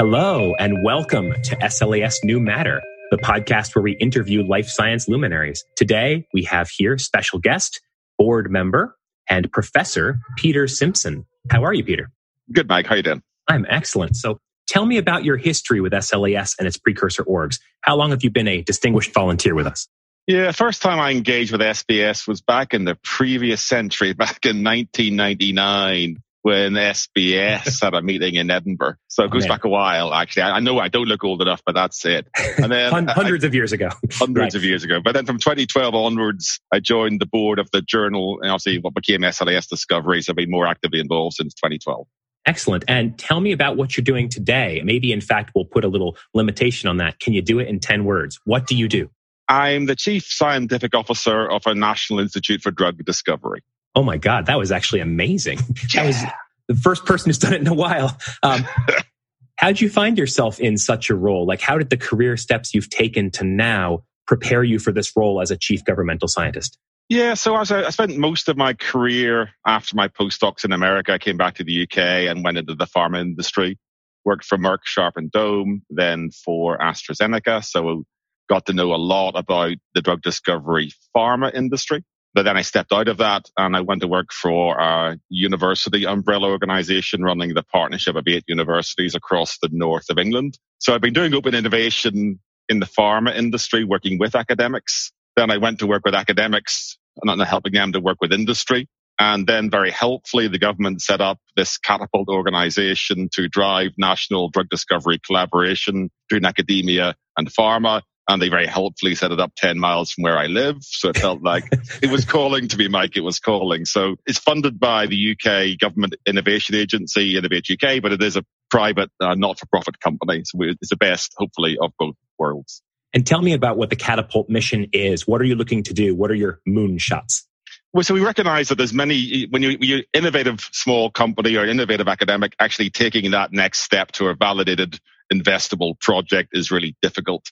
Hello, and welcome to SLAS New Matter, the podcast where we interview life science luminaries. Today, we have here special guest, board member, and professor Peter Simpson. How are you, Peter? Good, Mike. How you doing? I'm excellent. So tell me about your history with SLAS and its precursor orgs. How long have you been a distinguished volunteer with us? Yeah, first time I engaged with SBS was back in the previous century, back in 1999 when SBS had a meeting in Edinburgh. So it goes back a while, actually. I, know I don't look old enough, but that's it. And then hundreds I, of years ago. hundreds right. of years ago. But then from 2012 onwards, I joined the board of the journal and obviously what became SLAS Discoveries. I've been more actively involved since 2012. Excellent. And tell me about what you're doing today. Maybe, in fact, we'll put a little limitation on that. Can you do it in 10 words? What do you do? I'm the chief scientific officer of a National Institute for Drug Discovery. Oh my God, that was actually amazing. Yeah. That was the first person who's done it in a while. Um, how did you find yourself in such a role? Like, how did the career steps you've taken to now prepare you for this role as a chief governmental scientist? Yeah, so I, I spent most of my career after my postdocs in America. I came back to the UK and went into the pharma industry. Worked for Merck, Sharp and Dohme, then for AstraZeneca. So got to know a lot about the drug discovery pharma industry. But then I stepped out of that and I went to work for a university umbrella organization running the partnership of eight universities across the north of England. So I've been doing open innovation in the pharma industry, working with academics. Then I went to work with academics and helping them to work with industry. And then very helpfully, the government set up this catapult organization to drive national drug discovery collaboration between academia and pharma and they very helpfully set it up 10 miles from where I live. So it felt like it was calling to me, Mike. It was calling. So it's funded by the UK Government Innovation Agency, Innovate UK, but it is a private, uh, not for profit company. So it's the best, hopefully, of both worlds. And tell me about what the Catapult mission is. What are you looking to do? What are your moon shots? Well, so we recognize that there's many, when you, you innovative small company or innovative academic, actually taking that next step to a validated investable project is really difficult.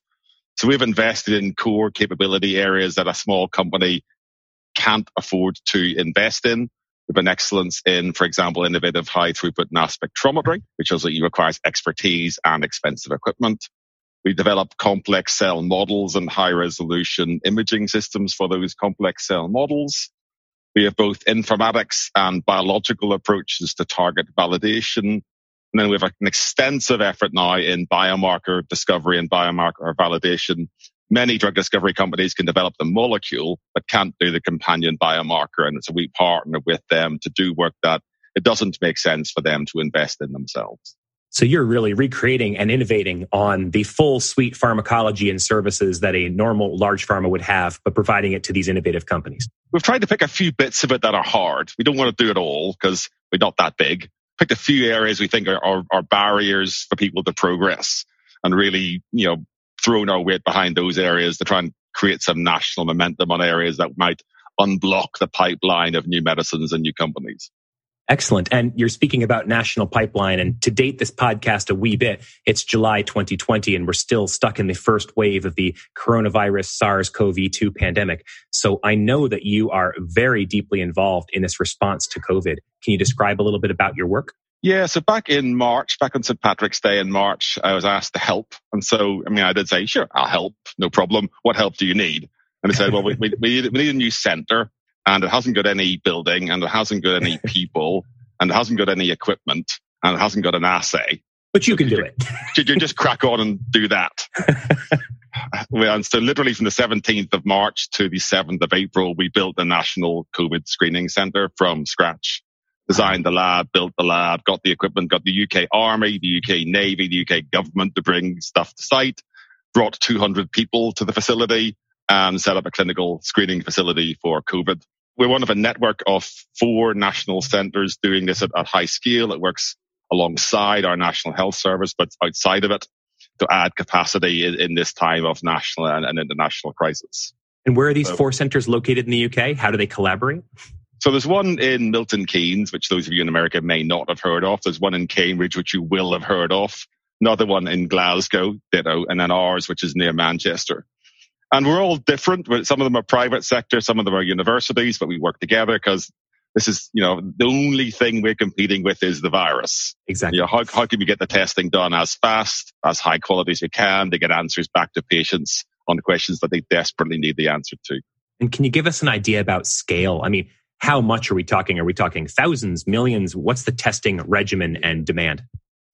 So we've invested in core capability areas that a small company can't afford to invest in. We've been excellence in, for example, innovative high throughput mass spectrometry, which also requires expertise and expensive equipment. We develop complex cell models and high resolution imaging systems for those complex cell models. We have both informatics and biological approaches to target validation and then we have an extensive effort now in biomarker discovery and biomarker validation. Many drug discovery companies can develop the molecule, but can't do the companion biomarker. And so we partner with them to do work that it doesn't make sense for them to invest in themselves. So you're really recreating and innovating on the full suite pharmacology and services that a normal large pharma would have, but providing it to these innovative companies. We've tried to pick a few bits of it that are hard. We don't want to do it all because we're not that big picked a few areas we think are, are, are barriers for people to progress and really, you know, thrown our weight behind those areas to try and create some national momentum on areas that might unblock the pipeline of new medicines and new companies. Excellent. And you're speaking about national pipeline. And to date this podcast a wee bit, it's July 2020, and we're still stuck in the first wave of the coronavirus SARS CoV 2 pandemic. So I know that you are very deeply involved in this response to COVID. Can you describe a little bit about your work? Yeah, so back in March, back on St. Patrick's Day in March, I was asked to help. And so, I mean, I did say, sure, I'll help, no problem. What help do you need? And they said, well, we, we, need, we need a new center and it hasn't got any building and it hasn't got any people and it hasn't got any equipment and it hasn't got an assay. But you can do it. you just crack on and do that. and so literally from the 17th of March to the 7th of April, we built the National COVID Screening Center from scratch. Designed the lab, built the lab, got the equipment, got the UK Army, the UK Navy, the UK government to bring stuff to site, brought 200 people to the facility and set up a clinical screening facility for COVID we're one of a network of four national centres doing this at, at, high scale. It works alongside our National Health Service, but outside of it to add capacity in, in this time of national and, and, international crisis. And where are these so, four centres located in the UK? How do they collaborate? So there's one in Milton Keynes, which those of you in America may not have heard of. There's one in Cambridge, which you will have heard of. Another one in Glasgow, ditto, and then ours, which is near Manchester. And we're all different. Some of them are private sector, some of them are universities, but we work together because this is, you know, the only thing we're competing with is the virus. Exactly. You know, how, how can we get the testing done as fast, as high quality as we can to get answers back to patients on the questions that they desperately need the answer to? And can you give us an idea about scale? I mean, how much are we talking? Are we talking thousands, millions? What's the testing regimen and demand?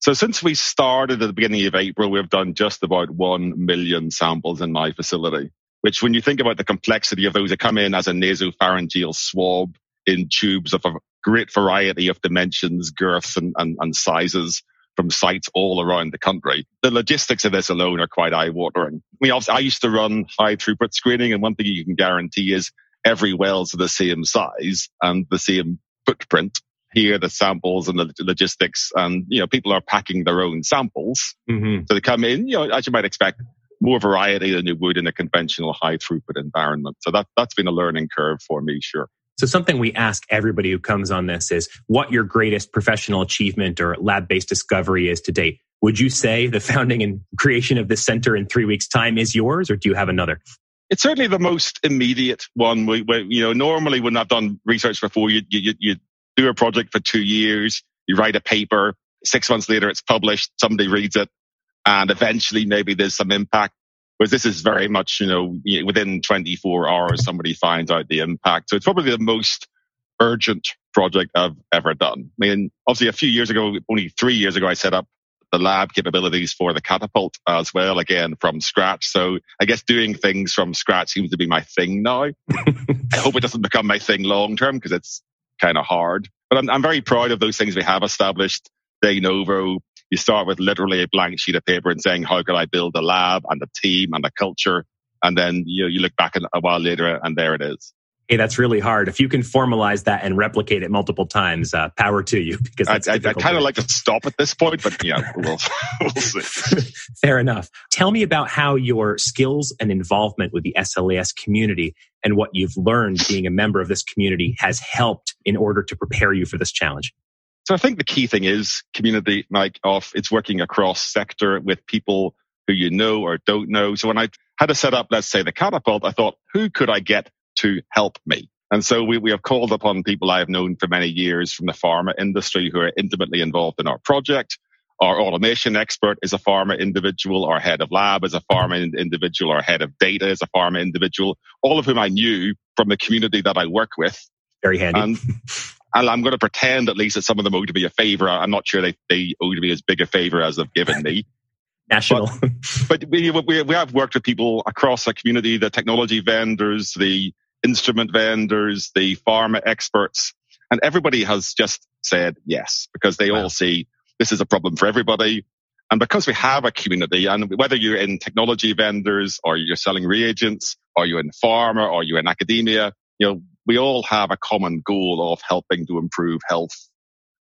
So since we started at the beginning of April, we've done just about 1 million samples in my facility, which when you think about the complexity of those that come in as a nasopharyngeal swab, in tubes of a great variety of dimensions, girths, and, and, and sizes from sites all around the country. The logistics of this alone are quite eye watering. I mean, I used to run high throughput screening, and one thing you can guarantee is every well's the same size and the same footprint. Here, the samples and the logistics, and you know, people are packing their own samples, mm-hmm. so they come in. You know, as you might expect, more variety than you would in a conventional high throughput environment. So that that's been a learning curve for me, sure. So something we ask everybody who comes on this is what your greatest professional achievement or lab-based discovery is to date. Would you say the founding and creation of this center in three weeks time is yours or do you have another? It's certainly the most immediate one. We, we you know, normally when I've done research before, you, you, you do a project for two years, you write a paper, six months later it's published, somebody reads it, and eventually maybe there's some impact. Whereas this is very much, you know, within 24 hours, somebody finds out the impact. So it's probably the most urgent project I've ever done. I mean, obviously a few years ago, only three years ago, I set up the lab capabilities for the catapult as well, again, from scratch. So I guess doing things from scratch seems to be my thing now. I hope it doesn't become my thing long term because it's kind of hard. But I'm, I'm very proud of those things we have established. De novo, you start with literally a blank sheet of paper and saying, how could I build a lab and a team and a culture? And then you know, you look back a while later and there it is. Hey, that's really hard. If you can formalize that and replicate it multiple times, uh, power to you. Because I, I, I kind of like to stop at this point, but yeah, we'll, we'll see. Fair enough. Tell me about how your skills and involvement with the SLAS community and what you've learned being a member of this community has helped in order to prepare you for this challenge. So I think the key thing is community, like of it's working across sector with people who you know or don't know. So when I had to set up, let's say the catapult, I thought, who could I get to help me? And so we, we have called upon people I have known for many years from the pharma industry who are intimately involved in our project. Our automation expert is a pharma individual. Our head of lab is a pharma individual. Our head of data is a pharma individual, all of whom I knew from the community that I work with. Very handy. And, and I'm going to pretend at least that some of them owe to me a favor. I'm not sure they, they owe to me as big a favor as they've given me. National. But, but we, we, we have worked with people across the community, the technology vendors, the instrument vendors, the pharma experts, and everybody has just said yes because they wow. all see this is a problem for everybody. And because we have a community, and whether you're in technology vendors or you're selling reagents, or you're in pharma, or you're in academia, you know, we all have a common goal of helping to improve health.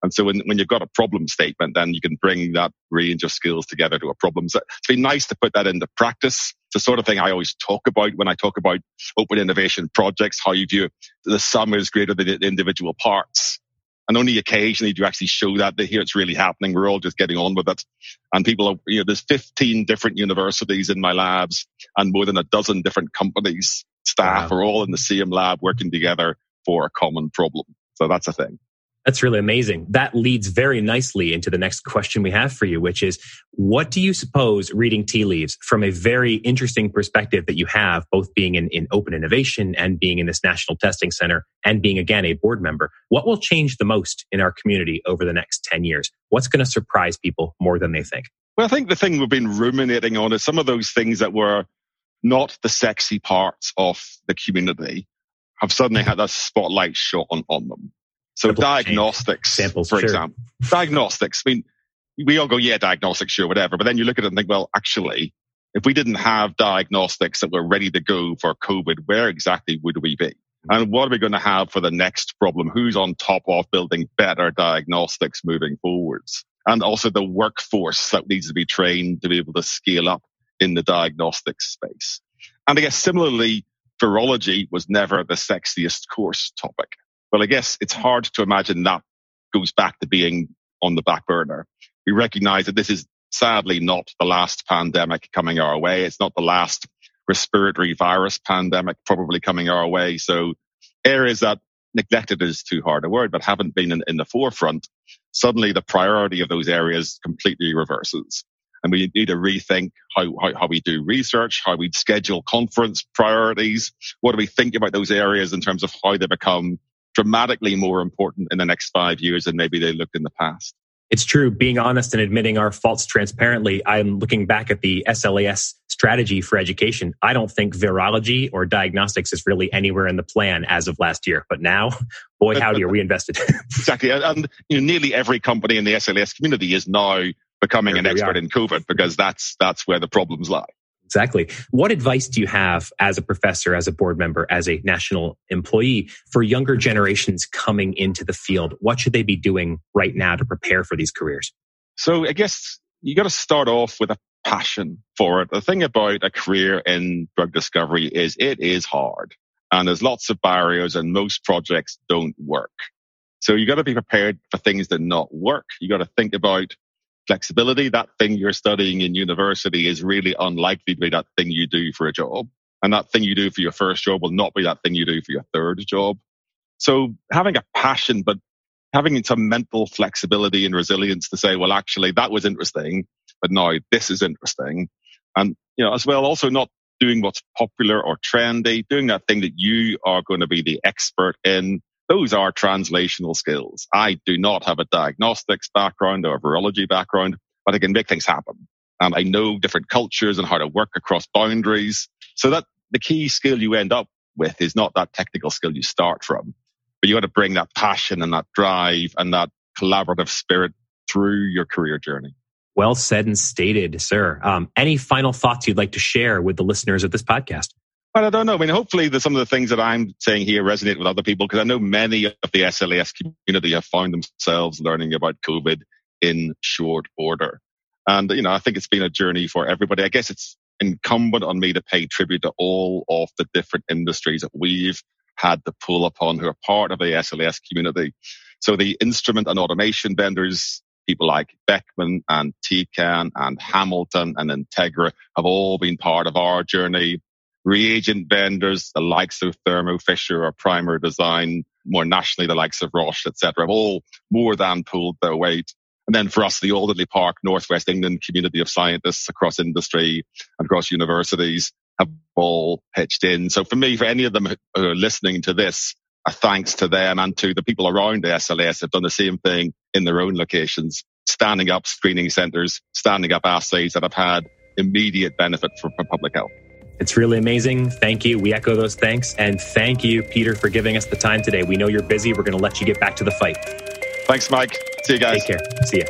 And so when, when you've got a problem statement, then you can bring that range of skills together to a problem. So it's been nice to put that into practice. It's the sort of thing I always talk about when I talk about open innovation projects, how you view the sum is greater than the individual parts. And only occasionally do you actually show that, that here it's really happening. We're all just getting on with it. And people are, you know, there's 15 different universities in my labs and more than a dozen different companies staff wow. are all in the same lab working together for a common problem. So that's a thing. That's really amazing. That leads very nicely into the next question we have for you, which is what do you suppose reading tea leaves from a very interesting perspective that you have, both being in, in open innovation and being in this national testing center and being again a board member? What will change the most in our community over the next 10 years? What's going to surprise people more than they think? Well, I think the thing we've been ruminating on is some of those things that were not the sexy parts of the community have suddenly mm-hmm. had a spotlight shot on, on them. So Simple diagnostics, samples, for sure. example, diagnostics. I mean, we all go, yeah, diagnostics, sure, whatever. But then you look at it and think, well, actually, if we didn't have diagnostics that were ready to go for COVID, where exactly would we be? Mm. And what are we going to have for the next problem? Who's on top of building better diagnostics moving forwards? And also the workforce that needs to be trained to be able to scale up in the diagnostics space. And I guess similarly, virology was never the sexiest course topic. Well, I guess it's hard to imagine that goes back to being on the back burner. We recognize that this is sadly not the last pandemic coming our way. It's not the last respiratory virus pandemic probably coming our way. So areas that neglected is too hard a word, but haven't been in, in the forefront, suddenly the priority of those areas completely reverses. And we need to rethink how, how, how, we do research, how we schedule conference priorities. What do we think about those areas in terms of how they become dramatically more important in the next five years than maybe they looked in the past? It's true. Being honest and admitting our faults transparently, I'm looking back at the SLAS strategy for education. I don't think virology or diagnostics is really anywhere in the plan as of last year. But now, boy, howdy, are we invested? exactly. And you know, nearly every company in the SLAS community is now becoming an expert in COVID because that's, that's where the problems lie. Exactly. What advice do you have as a professor, as a board member, as a national employee for younger generations coming into the field? What should they be doing right now to prepare for these careers? So I guess you got to start off with a passion for it. The thing about a career in drug discovery is it is hard and there's lots of barriers and most projects don't work. So you got to be prepared for things that not work. You got to think about flexibility. That thing you're studying in university is really unlikely to be that thing you do for a job. And that thing you do for your first job will not be that thing you do for your third job. So having a passion, but having some mental flexibility and resilience to say, well, actually, that was interesting, but now this is interesting. And, you know, as well, also not doing what's popular or trendy, doing that thing that you are going to be the expert in those are translational skills. I do not have a diagnostics background or a virology background, but I can make things happen. And I know different cultures and how to work across boundaries. So that the key skill you end up with is not that technical skill you start from, but you got to bring that passion and that drive and that collaborative spirit through your career journey. Well said and stated, sir. Um, any final thoughts you'd like to share with the listeners of this podcast? Well, I don't know. I mean, hopefully, some of the things that I'm saying here resonate with other people because I know many of the SLAS community have found themselves learning about COVID in short order. And, you know, I think it's been a journey for everybody. I guess it's incumbent on me to pay tribute to all of the different industries that we've had to pull upon who are part of the SLAS community. So the instrument and automation vendors, people like Beckman and Tecan and Hamilton and Integra have all been part of our journey reagent vendors, the likes of Thermo Fisher or Primer Design, more nationally, the likes of Roche, etc., have all more than pulled their weight. And then for us, the Alderley Park, Northwest England community of scientists across industry and across universities have all pitched in. So for me, for any of them who are listening to this, a thanks to them and to the people around the SLS have done the same thing in their own locations, standing up screening centers, standing up assays that have had immediate benefit for public health. It's really amazing. Thank you. We echo those thanks. And thank you, Peter, for giving us the time today. We know you're busy. We're going to let you get back to the fight. Thanks, Mike. See you guys. Take care. See ya.